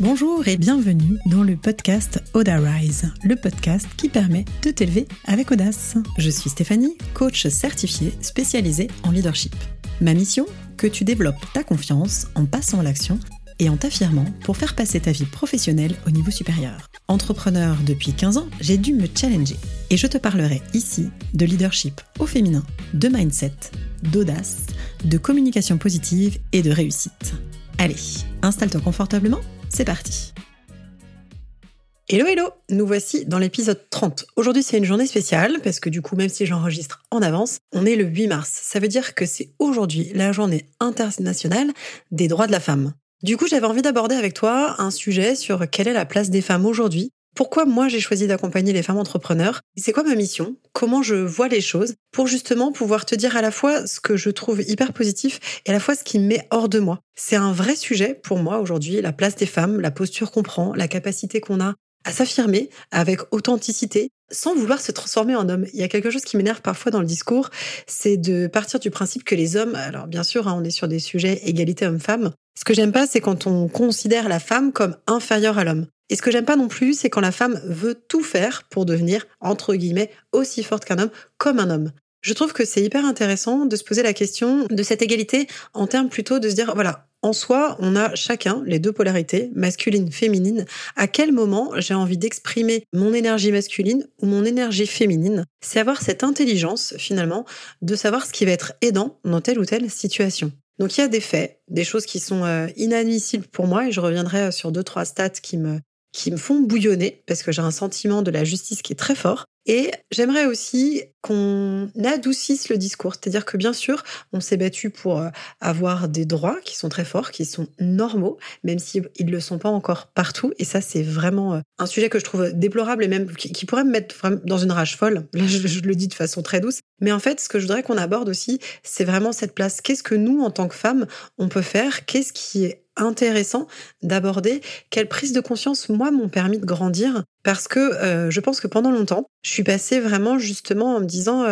Bonjour et bienvenue dans le podcast Oda Rise, le podcast qui permet de t'élever avec audace. Je suis Stéphanie, coach certifiée spécialisée en leadership. Ma mission Que tu développes ta confiance en passant à l'action et en t'affirmant pour faire passer ta vie professionnelle au niveau supérieur. Entrepreneur depuis 15 ans, j'ai dû me challenger et je te parlerai ici de leadership au féminin, de mindset, d'audace, de communication positive et de réussite. Allez, installe-toi confortablement c'est parti Hello hello Nous voici dans l'épisode 30. Aujourd'hui c'est une journée spéciale parce que du coup même si j'enregistre en avance, on est le 8 mars. Ça veut dire que c'est aujourd'hui la journée internationale des droits de la femme. Du coup j'avais envie d'aborder avec toi un sujet sur quelle est la place des femmes aujourd'hui pourquoi moi j'ai choisi d'accompagner les femmes entrepreneurs C'est quoi ma mission? Comment je vois les choses pour justement pouvoir te dire à la fois ce que je trouve hyper positif et à la fois ce qui me met hors de moi? C'est un vrai sujet pour moi aujourd'hui, la place des femmes, la posture qu'on prend, la capacité qu'on a à s'affirmer avec authenticité sans vouloir se transformer en homme. Il y a quelque chose qui m'énerve parfois dans le discours, c'est de partir du principe que les hommes, alors bien sûr, hein, on est sur des sujets égalité homme-femme, ce que j'aime pas, c'est quand on considère la femme comme inférieure à l'homme. Et ce que j'aime pas non plus, c'est quand la femme veut tout faire pour devenir, entre guillemets, aussi forte qu'un homme, comme un homme. Je trouve que c'est hyper intéressant de se poser la question de cette égalité en termes plutôt de se dire, voilà, en soi, on a chacun les deux polarités, masculine, féminine. À quel moment j'ai envie d'exprimer mon énergie masculine ou mon énergie féminine? C'est avoir cette intelligence, finalement, de savoir ce qui va être aidant dans telle ou telle situation. Donc il y a des faits, des choses qui sont euh, inadmissibles pour moi, et je reviendrai euh, sur deux, trois stats qui me, qui me font bouillonner parce que j'ai un sentiment de la justice qui est très fort. Et j'aimerais aussi qu'on adoucisse le discours. C'est-à-dire que bien sûr, on s'est battu pour euh, avoir des droits qui sont très forts, qui sont normaux, même s'ils ne le sont pas encore partout. Et ça, c'est vraiment euh, un sujet que je trouve déplorable et même qui, pourrait me mettre dans une rage folle. Là, je, je le dis de façon très douce. Mais en fait, ce que je voudrais qu'on aborde aussi, c'est vraiment cette place. Qu'est-ce que nous, en tant que femmes, on peut faire? Qu'est-ce qui est intéressant d'aborder quelle prise de conscience moi m'ont permis de grandir. Parce que euh, je pense que pendant longtemps je suis passée vraiment justement en me disant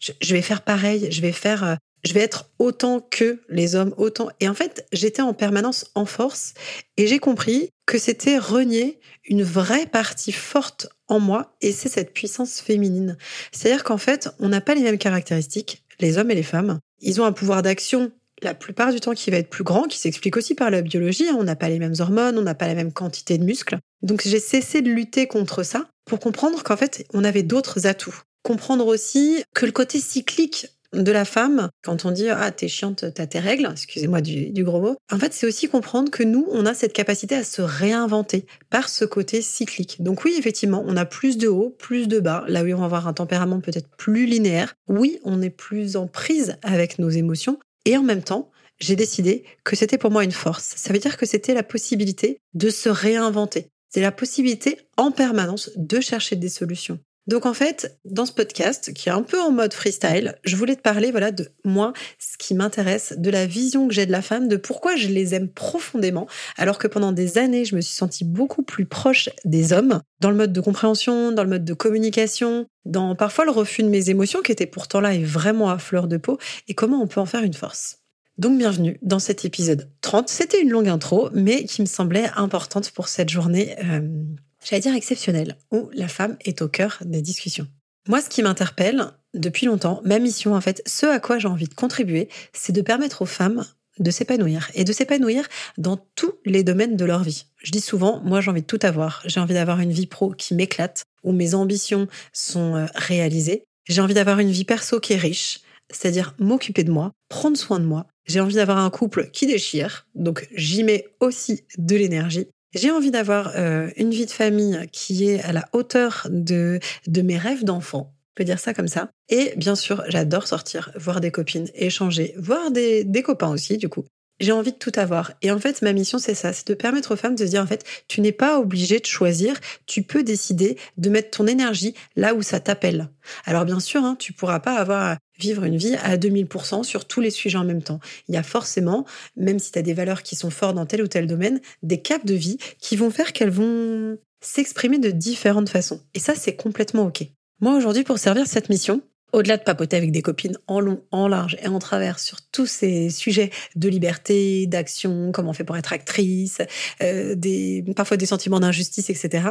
je, vais faire pareil je vais faire euh, je vais être autant que les hommes autant. Et en fait j'étais en permanence en force et j'ai compris que c'était renier une vraie partie forte en moi et c'est cette puissance féminine. C'est-à-dire qu'en fait on n'a pas les mêmes caractéristiques les hommes et les femmes. Ils ont un pouvoir d'action la plupart du temps qui va être plus grand, qui s'explique aussi par la biologie. Hein. On n'a pas les mêmes hormones, on n'a pas la même quantité de muscles. Donc j'ai cessé de lutter contre ça pour comprendre qu'en fait, on avait d'autres atouts. Comprendre aussi que le côté cyclique de la femme, quand on dit ah t'es chiante, t'as tes règles, excusez-moi du, gros mot, en fait c'est aussi comprendre que nous on a cette capacité à se réinventer par ce côté cyclique. Donc oui effectivement on a plus de hauts, plus de bas, là où on va avoir un tempérament peut-être plus linéaire. Oui on est plus en prise avec nos émotions, et en même temps, j'ai décidé que c'était pour moi une force. Ça veut dire que c'était la possibilité de se réinventer. C'est la possibilité en permanence de chercher des solutions. Donc en fait, dans ce podcast, qui est un peu en mode freestyle, je voulais te parler voilà de moi, ce qui m'intéresse, de la vision que j'ai de la femme, de pourquoi je les aime profondément, alors que pendant des années, je me suis sentie beaucoup plus proche des hommes, dans le mode de compréhension, dans le mode de communication, dans parfois le refus de mes émotions qui étaient pourtant là et vraiment à fleur de peau, et comment on peut en faire une force. Donc bienvenue dans cet épisode 30. C'était une longue intro, mais qui me semblait importante pour cette journée, euh, j'allais dire exceptionnelle, où la femme est au cœur des discussions. Moi, ce qui m'interpelle depuis longtemps, ma mission en fait, ce à quoi j'ai envie de contribuer, c'est de permettre aux femmes de s'épanouir et de s'épanouir dans tous les domaines de leur vie. Je dis souvent, moi j'ai envie de tout avoir. J'ai envie d'avoir une vie pro qui m'éclate, où mes ambitions sont euh, réalisées. J'ai envie d'avoir une vie perso qui est riche, c'est-à-dire m'occuper de moi, prendre soin de moi. J'ai envie d'avoir un couple qui déchire, donc j'y mets aussi de l'énergie. J'ai envie d'avoir euh, une vie de famille qui est à la hauteur de, de mes rêves d'enfant peut dire ça comme ça. Et bien sûr, j'adore sortir, voir des copines, échanger, voir des, des copains aussi, du coup. J'ai envie de tout avoir. Et en fait, ma mission, c'est ça, c'est de permettre aux femmes de se dire, en fait, tu n'es pas obligé de choisir, tu peux décider de mettre ton énergie là où ça t'appelle. Alors bien sûr, hein, tu pourras pas avoir vivre une vie à 2000% sur tous les sujets en même temps. Il y a forcément, même si tu as des valeurs qui sont fortes dans tel ou tel domaine, des caps de vie qui vont faire qu'elles vont s'exprimer de différentes façons. Et ça, c'est complètement OK. Moi, aujourd'hui, pour servir cette mission, au-delà de papoter avec des copines en long, en large et en travers sur tous ces sujets de liberté, d'action, comment on fait pour être actrice, euh, des, parfois des sentiments d'injustice, etc.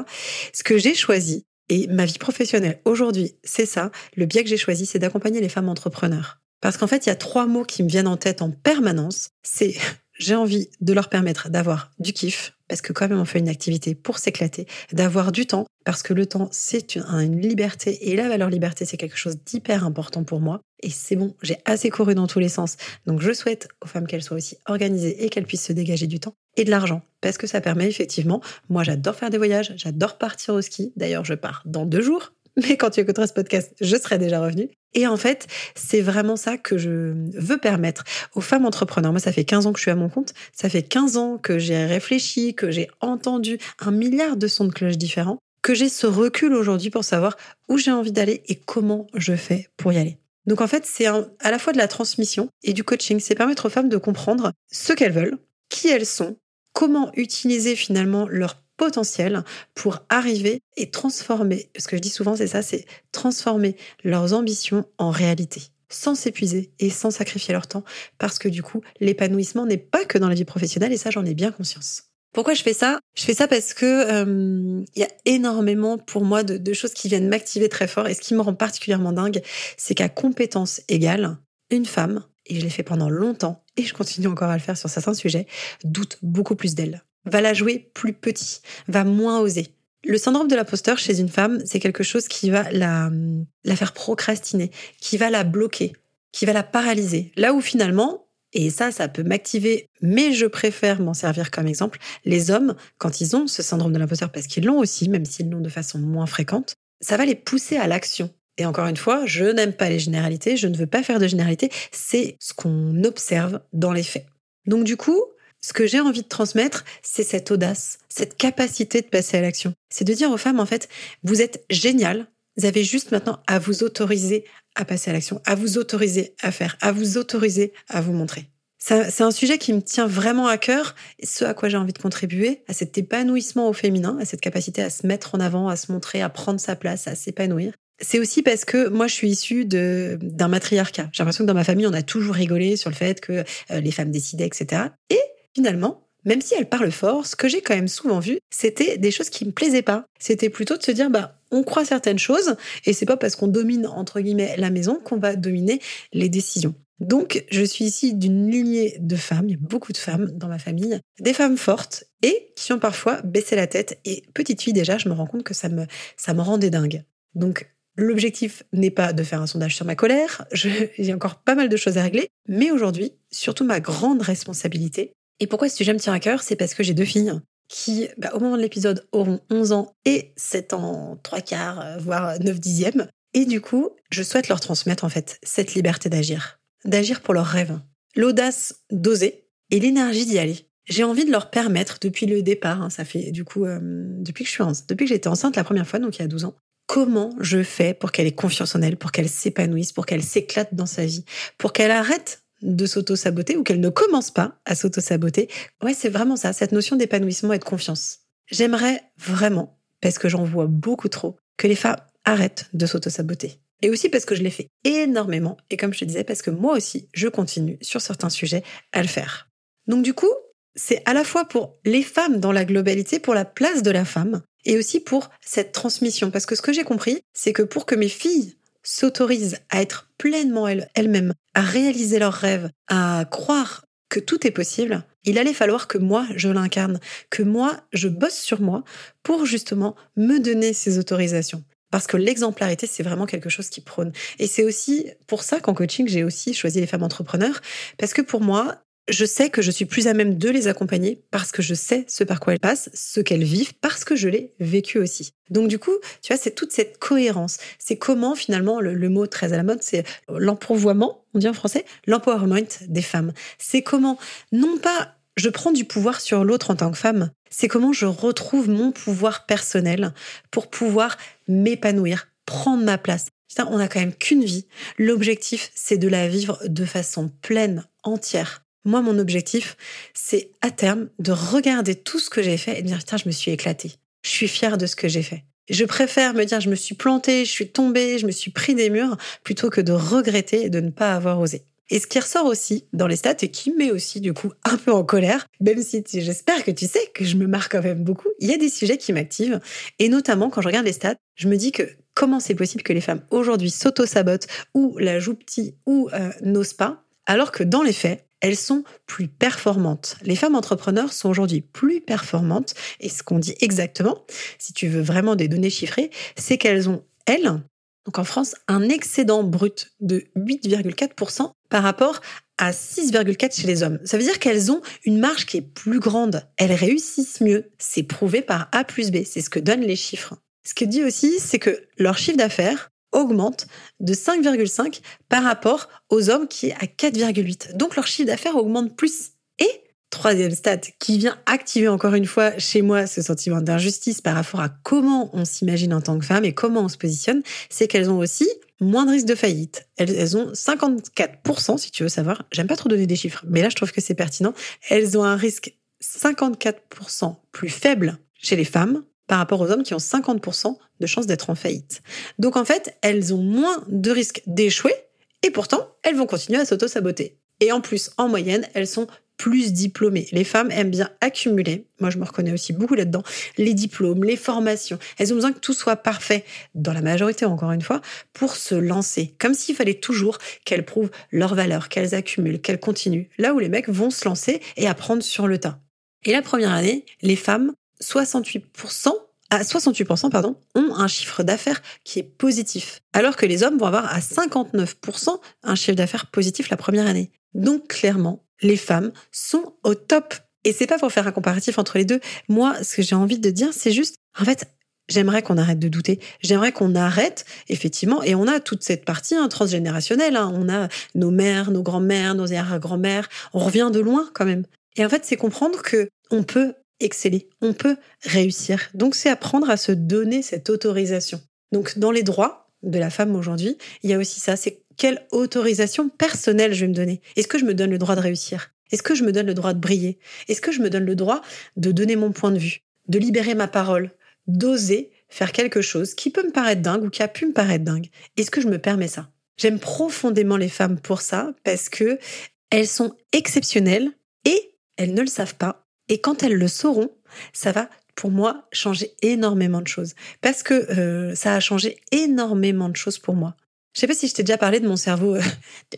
Ce que j'ai choisi, et ma vie professionnelle aujourd'hui, c'est ça, le biais que j'ai choisi, c'est d'accompagner les femmes entrepreneurs. Parce qu'en fait, il y a trois mots qui me viennent en tête en permanence. C'est j'ai envie de leur permettre d'avoir du kiff, parce que quand même on fait une activité pour s'éclater, d'avoir du temps, parce que le temps c'est une, liberté, et la valeur liberté c'est quelque chose d'hyper important pour moi, et c'est bon, j'ai assez couru dans tous les sens, donc je souhaite aux femmes qu'elles soient aussi organisées et qu'elles puissent se dégager du temps, et de l'argent, parce que ça permet effectivement, moi j'adore faire des voyages, j'adore partir au ski, d'ailleurs je pars dans deux jours, mais quand tu écouteras ce podcast, je serai déjà revenue. Et en fait, c'est vraiment ça que je veux permettre aux femmes entrepreneurs. Moi, ça fait 15 ans que je suis à mon compte. Ça fait 15 ans que j'ai réfléchi, que j'ai entendu un milliard de sons de cloche différents, que j'ai ce recul aujourd'hui pour savoir où j'ai envie d'aller et comment je fais pour y aller. Donc en fait, c'est à la fois de la transmission et du coaching. C'est permettre aux femmes de comprendre ce qu'elles veulent, qui elles sont, comment utiliser finalement leur potentiel pour arriver et transformer, ce que je dis souvent c'est ça, c'est transformer leurs ambitions en réalité sans s'épuiser et sans sacrifier leur temps, parce que du coup, l'épanouissement n'est pas que dans la vie professionnelle, et ça, j'en ai bien conscience. Pourquoi je fais ça? Je fais ça parce que euh, il y a énormément pour moi de, choses qui viennent m'activer très fort, et ce qui me rend particulièrement dingue, c'est qu'à compétence égale, une femme, et je l'ai fait pendant longtemps, et je continue encore à le faire sur certains sujets, doute beaucoup plus d'elle va la jouer plus petit, va moins oser. Le syndrome de l'imposteur chez une femme, c'est quelque chose qui va la faire procrastiner, qui va la bloquer, qui va la paralyser. Là où finalement, et ça, ça peut m'activer, mais je préfère m'en servir comme exemple, les hommes, quand ils ont ce syndrome de l'imposteur, parce qu'ils l'ont aussi, même s'ils l'ont de façon moins fréquente, ça va les pousser à l'action. Et encore une fois, je n'aime pas les généralités, je ne veux pas faire de généralités, c'est ce qu'on observe dans les faits. Donc du coup, ce que j'ai envie de transmettre, c'est cette audace, cette capacité de passer à l'action. C'est de dire aux femmes, en fait, vous êtes géniales, vous avez juste maintenant à vous autoriser à passer à l'action, à vous autoriser à faire, à vous autoriser à vous montrer. C'est un sujet qui me tient vraiment à cœur, ce à quoi j'ai envie de contribuer, à cet épanouissement au féminin, à cette capacité à se mettre en avant, à se montrer, à prendre sa place, à s'épanouir. C'est aussi parce que moi, je suis issue d'un matriarcat. J'ai l'impression que dans ma famille, on a toujours rigolé sur le fait que euh, les femmes décidaient, etc. Et finalement, même si elle parle fort, ce que j'ai quand même souvent vu, c'était des choses qui me plaisaient pas. C'était plutôt de se dire, bah, on croit certaines choses, et c'est pas parce qu'on domine, entre guillemets, la maison qu'on va dominer les décisions. Donc, je suis ici d'une lignée de femmes, il y a beaucoup de femmes dans ma famille, des femmes fortes et qui ont parfois baissé la tête. Et petite fille déjà, je me rends compte que ça me, ça me rendait dingue. Donc, L'objectif n'est pas de faire un sondage sur ma colère, j'ai encore pas mal de choses à régler, mais aujourd'hui, surtout ma grande responsabilité, et pourquoi ce sujet me tient à cœur C'est parce que j'ai deux filles qui, bah, au moment de l'épisode, auront 11 ans et 7 ans, 3 quarts, euh, voire 9 dixièmes. Et du coup, je souhaite leur transmettre en fait cette liberté d'agir, d'agir pour leurs rêves, l'audace d'oser et l'énergie d'y aller. J'ai envie de leur permettre depuis le départ, hein, ça fait du coup euh, depuis que je suis enceinte, depuis que j'étais enceinte la première fois, donc il y a 12 ans, comment je fais pour qu'elle ait confiance en elle, pour qu'elle s'épanouisse, pour qu'elle s'éclate dans sa vie, pour qu'elle arrête de s'auto-saboter ou qu'elle ne commence pas à s'auto-saboter. Ouais, c'est vraiment ça, cette notion d'épanouissement et de confiance. J'aimerais vraiment, parce que j'en vois beaucoup trop, que les femmes arrêtent de s'auto-saboter. Et aussi parce que je l'ai fait énormément, et comme je te disais, parce que moi aussi, je continue sur certains sujets à le faire. Donc du coup, c'est à la fois pour les femmes dans la globalité, pour la place de la femme, et aussi pour cette transmission. Parce que ce que j'ai compris, c'est que pour que mes filles s'autorisent à être pleinement elles-mêmes, à réaliser leurs rêves, à croire que tout est possible, il allait falloir que moi, je l'incarne, que moi, je bosse sur moi pour justement me donner ces autorisations. Parce que l'exemplarité, c'est vraiment quelque chose qui prône. Et c'est aussi pour ça qu'en coaching, j'ai aussi choisi les femmes entrepreneurs, parce que pour moi, je sais que je suis plus à même de les accompagner parce que je sais ce par quoi elles passent, ce qu'elles vivent, parce que je l'ai vécu aussi. Donc du coup, tu vois, c'est toute cette cohérence. C'est comment finalement, le, mot très à la mode, c'est l'empouvoiement, on dit en français, l'empowerment des femmes. C'est comment, non pas je prends du pouvoir sur l'autre en tant que femme, c'est comment je retrouve mon pouvoir personnel pour pouvoir m'épanouir, prendre ma place. Putain, on n'a quand même qu'une vie. L'objectif, c'est de la vivre de façon pleine, entière. Moi, mon objectif, c'est à terme de regarder tout ce que j'ai fait et de dire, tiens, je me suis éclatée. Je suis fière de ce que j'ai fait. Je préfère me dire je me suis plantée, je suis tombée, je me suis pris des murs, plutôt que de regretter de ne pas avoir osé. Et ce qui ressort aussi dans les stats et qui me met aussi du coup un peu en colère, même si j'espère que tu sais que je me marque quand même beaucoup, il y a des sujets qui m'activent. Et notamment quand je regarde les stats, je me dis que comment c'est possible que les femmes aujourd'hui s'auto-sabotent ou la jouent petit ou euh, n'osent pas, alors que dans les faits, elles sont plus performantes. Les femmes entrepreneurs sont aujourd'hui plus performantes et ce qu'on dit exactement, si tu veux vraiment des données chiffrées, c'est qu'elles ont, elles, donc en France, un excédent brut de 8,4% par rapport à 6,4 chez les hommes. Ça veut dire qu'elles ont une marge qui est plus grande. Elles réussissent mieux. C'est prouvé par A plus B. C'est ce que donnent les chiffres. Ce que dit aussi, c'est que leur chiffre d'affaires augmente de 5,5 par rapport aux hommes qui est à 4,8. Donc leur chiffre d'affaires augmente plus. Et troisième stat qui vient activer encore une fois chez moi ce sentiment d'injustice par rapport à comment on s'imagine en tant que femme et comment on se positionne, c'est qu'elles ont aussi moins de risques de faillite. Elles, ont 54%, si tu veux savoir. J'aime pas trop donner des chiffres, mais là, je trouve que c'est pertinent. Elles ont un risque 54% plus faible chez les femmes par rapport aux hommes qui ont 50% de chances d'être en faillite. Donc en fait, elles ont moins de risques d'échouer et pourtant, elles vont continuer à s'auto-saboter. Et en plus, en moyenne, elles sont plus diplômées. Les femmes aiment bien accumuler, moi je me reconnais aussi beaucoup là-dedans, les diplômes, les formations. Elles ont besoin que tout soit parfait, dans la majorité encore une fois, pour se lancer. Comme s'il fallait toujours qu'elles prouvent leur valeur, qu'elles accumulent, qu'elles continuent. Là où les mecs vont se lancer et apprendre sur le tas. Et la première année, les femmes, 68% à 68% pardon, ont un chiffre d'affaires qui est positif, alors que les hommes vont avoir à 59% un chiffre d'affaires positif la première année. Donc clairement, les femmes sont au top. Et c'est pas pour faire un comparatif entre les deux. Moi, ce que j'ai envie de dire, c'est juste, en fait, J'aimerais qu'on arrête de douter. J'aimerais qu'on arrête, effectivement, et on a toute cette partie hein, transgénérationnelle. Hein. On a nos mères, nos grands-mères, nos arrière-grands-mères. On revient de loin quand même. Et en fait, c'est comprendre que on peut exceller, on peut réussir. Donc, c'est apprendre à se donner cette autorisation. Donc, dans les droits de la femme aujourd'hui, il y a aussi ça. C'est quelle autorisation personnelle je vais me donner? Est-ce que je me donne le droit de réussir? Est-ce que je me donne le droit de briller? Est-ce que je me donne le droit de donner mon point de vue, de libérer ma parole, d'oser faire quelque chose qui peut me paraître dingue ou qui a pu me paraître dingue? Est-ce que je me permets ça? J'aime profondément les femmes pour ça parce que elles sont exceptionnelles et elles ne le savent pas. Et quand elles le sauront, ça va pour moi changer énormément de choses parce que euh, ça a changé énormément de choses pour moi. Je sais pas si je t'ai déjà parlé de mon cerveau, euh,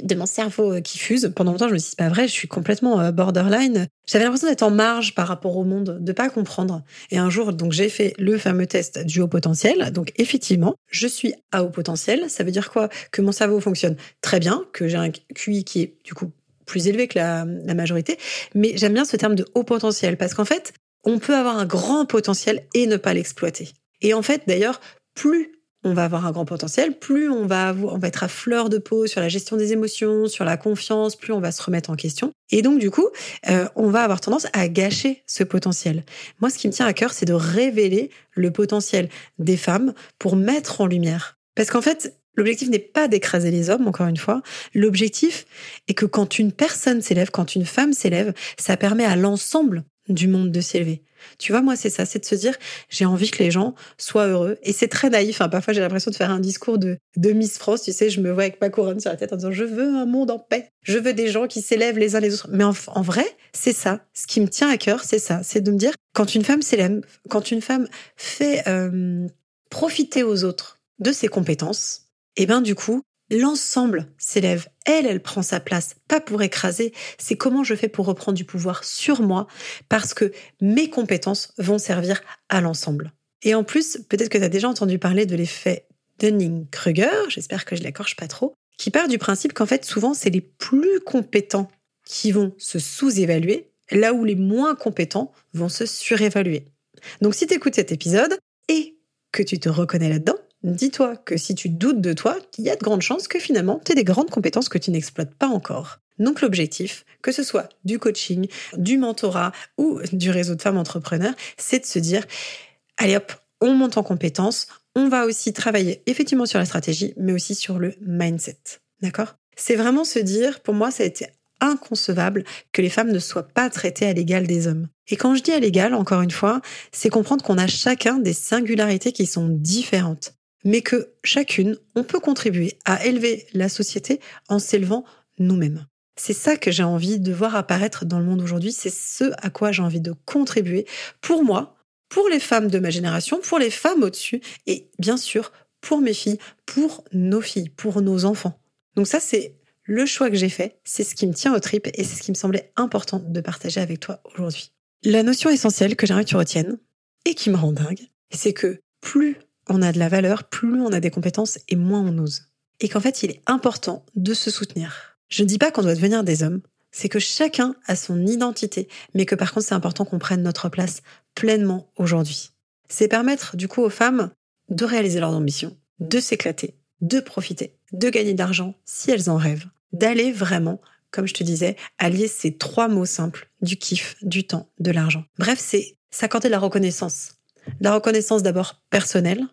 de mon cerveau euh, qui fuse. Pendant longtemps, je me suis dit, c'est pas vrai, je suis complètement borderline. J'avais l'impression d'être en marge par rapport au monde, de pas comprendre. Et un jour, donc, j'ai fait le fameux test du haut potentiel. Donc, effectivement, je suis à haut potentiel. Ça veut dire quoi? Que mon cerveau fonctionne très bien, que j'ai un QI qui est, du coup, plus élevé que la, majorité. Mais j'aime bien ce terme de haut potentiel parce qu'en fait, on peut avoir un grand potentiel et ne pas l'exploiter. Et en fait, d'ailleurs, plus on va avoir un grand potentiel, plus on va, on être à fleur de peau sur la gestion des émotions, sur la confiance, plus on va se remettre en question. Et donc, du coup, euh, on va avoir tendance à gâcher ce potentiel. Moi, ce qui me tient à cœur, c'est de révéler le potentiel des femmes pour mettre en lumière. Parce qu'en fait, L'objectif n'est pas d'écraser les hommes, encore une fois. L'objectif est que quand une personne s'élève, quand une femme s'élève, ça permet à l'ensemble du monde de s'élever. Tu vois, moi, c'est ça, c'est de se dire, j'ai envie que les gens soient heureux. Et c'est très naïf. Hein. Parfois, j'ai l'impression de faire un discours de, de Miss France. Tu sais, je me vois avec ma couronne sur la tête en disant, je veux un monde en paix. Je veux des gens qui s'élèvent les uns les autres. Mais en, vrai, c'est ça. Ce qui me tient à cœur, c'est ça. C'est de me dire, quand une femme s'élève, quand une femme fait euh, profiter aux autres de ses compétences, et eh ben du coup, l'ensemble s'élève. Elle, elle prend sa place, pas pour écraser, c'est comment je fais pour reprendre du pouvoir sur moi, parce que mes compétences vont servir à l'ensemble. Et en plus, peut-être que tu as déjà entendu parler de l'effet Dunning-Kruger, j'espère que je l'écorche pas trop, qui part du principe qu'en fait, souvent, c'est les plus compétents qui vont se sous-évaluer, là où les moins compétents vont se surévaluer. Donc si tu écoutes cet épisode et que tu te reconnais là-dedans, dis-toi que si tu doutes de toi, il y a de grandes chances que finalement, tu aies des grandes compétences que tu n'exploites pas encore. Donc l'objectif, que ce soit du coaching, du mentorat ou du réseau de femmes entrepreneurs, c'est de se dire, allez hop, on monte en compétences, on va aussi travailler effectivement sur la stratégie, mais aussi sur le mindset. D'accord? C'est vraiment se dire, pour moi, ça a été inconcevable que les femmes ne soient pas traitées à l'égal des hommes. Et quand je dis à l'égal, encore une fois, c'est comprendre qu'on a chacun des singularités qui sont différentes, mais que chacune, on peut contribuer à élever la société en s'élevant nous-mêmes. C'est ça que j'ai envie de voir apparaître dans le monde aujourd'hui, c'est ce à quoi j'ai envie de contribuer pour moi, pour les femmes de ma génération, pour les femmes au-dessus, et bien sûr pour mes filles, pour nos filles, pour nos enfants. Donc ça, c'est le choix que j'ai fait, c'est ce qui me tient aux tripes et c'est ce qui me semblait important de partager avec toi aujourd'hui. La notion essentielle que j'aimerais que tu retiennes et qui me rend dingue, c'est que plus on a de la valeur, plus on a des compétences et moins on ose. Et qu'en fait, il est important de se soutenir. Je ne dis pas qu'on doit devenir des hommes, c'est que chacun a son identité, mais que par contre, c'est important qu'on prenne notre place pleinement aujourd'hui. C'est permettre du coup aux femmes de réaliser leurs ambitions, de s'éclater, de profiter, de gagner de l'argent si elles en rêvent, d'aller vraiment, comme je te disais, allier ces trois mots simples du kiff, du temps, de l'argent. Bref, c'est s'accorder la reconnaissance. La reconnaissance d'abord personnelle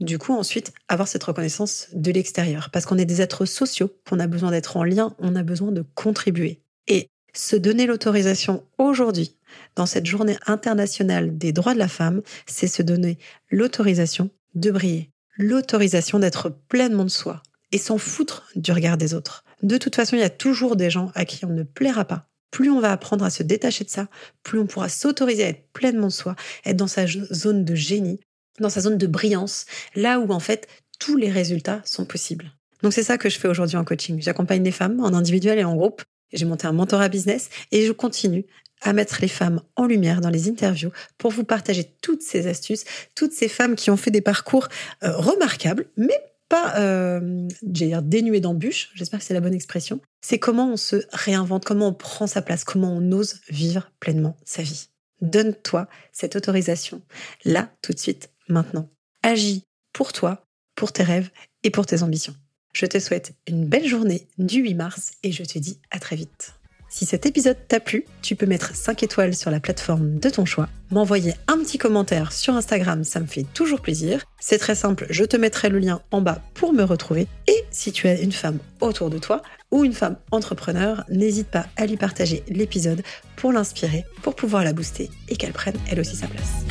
du coup ensuite avoir cette reconnaissance de l'extérieur parce qu'on est des êtres sociaux, qu'on a besoin d'être en lien, on a besoin de contribuer. Et se donner l'autorisation aujourd'hui, dans cette journée internationale des droits de la femme, c'est se donner l'autorisation de briller, l'autorisation d'être pleinement de soi et s'en foutre du regard des autres. De toute façon, il y a toujours des gens à qui on ne plaira pas. Plus on va apprendre à se détacher de ça, plus on pourra s'autoriser à être pleinement de soi, être dans sa zone de génie, dans sa zone de brillance, là où en fait tous les résultats sont possibles. Donc c'est ça que je fais aujourd'hui en coaching. J'accompagne les femmes en individuel et en groupe. J'ai monté un mentorat business et je continue à mettre les femmes en lumière dans les interviews pour vous partager toutes ces astuces, toutes ces femmes qui ont fait des parcours euh, remarquables, mais pas, euh, dire, dénués d'embûches, j'espère que c'est la bonne expression. C'est comment on se réinvente, comment on prend sa place, comment on ose vivre pleinement sa vie. Donne-toi cette autorisation, là, tout de suite, maintenant. Agis pour toi, pour tes rêves et pour tes ambitions. Je te souhaite une belle journée du 8 mars et je te dis à très vite. Si cet épisode t'a plu, tu peux mettre 5 étoiles sur la plateforme de ton choix, m'envoyer un petit commentaire sur Instagram, ça me fait toujours plaisir. C'est très simple, je te mettrai le lien en bas pour me retrouver. Et si tu as une femme autour de toi ou une femme entrepreneur, n'hésite pas à lui partager l'épisode pour l'inspirer, pour pouvoir la booster et qu'elle prenne elle aussi sa place.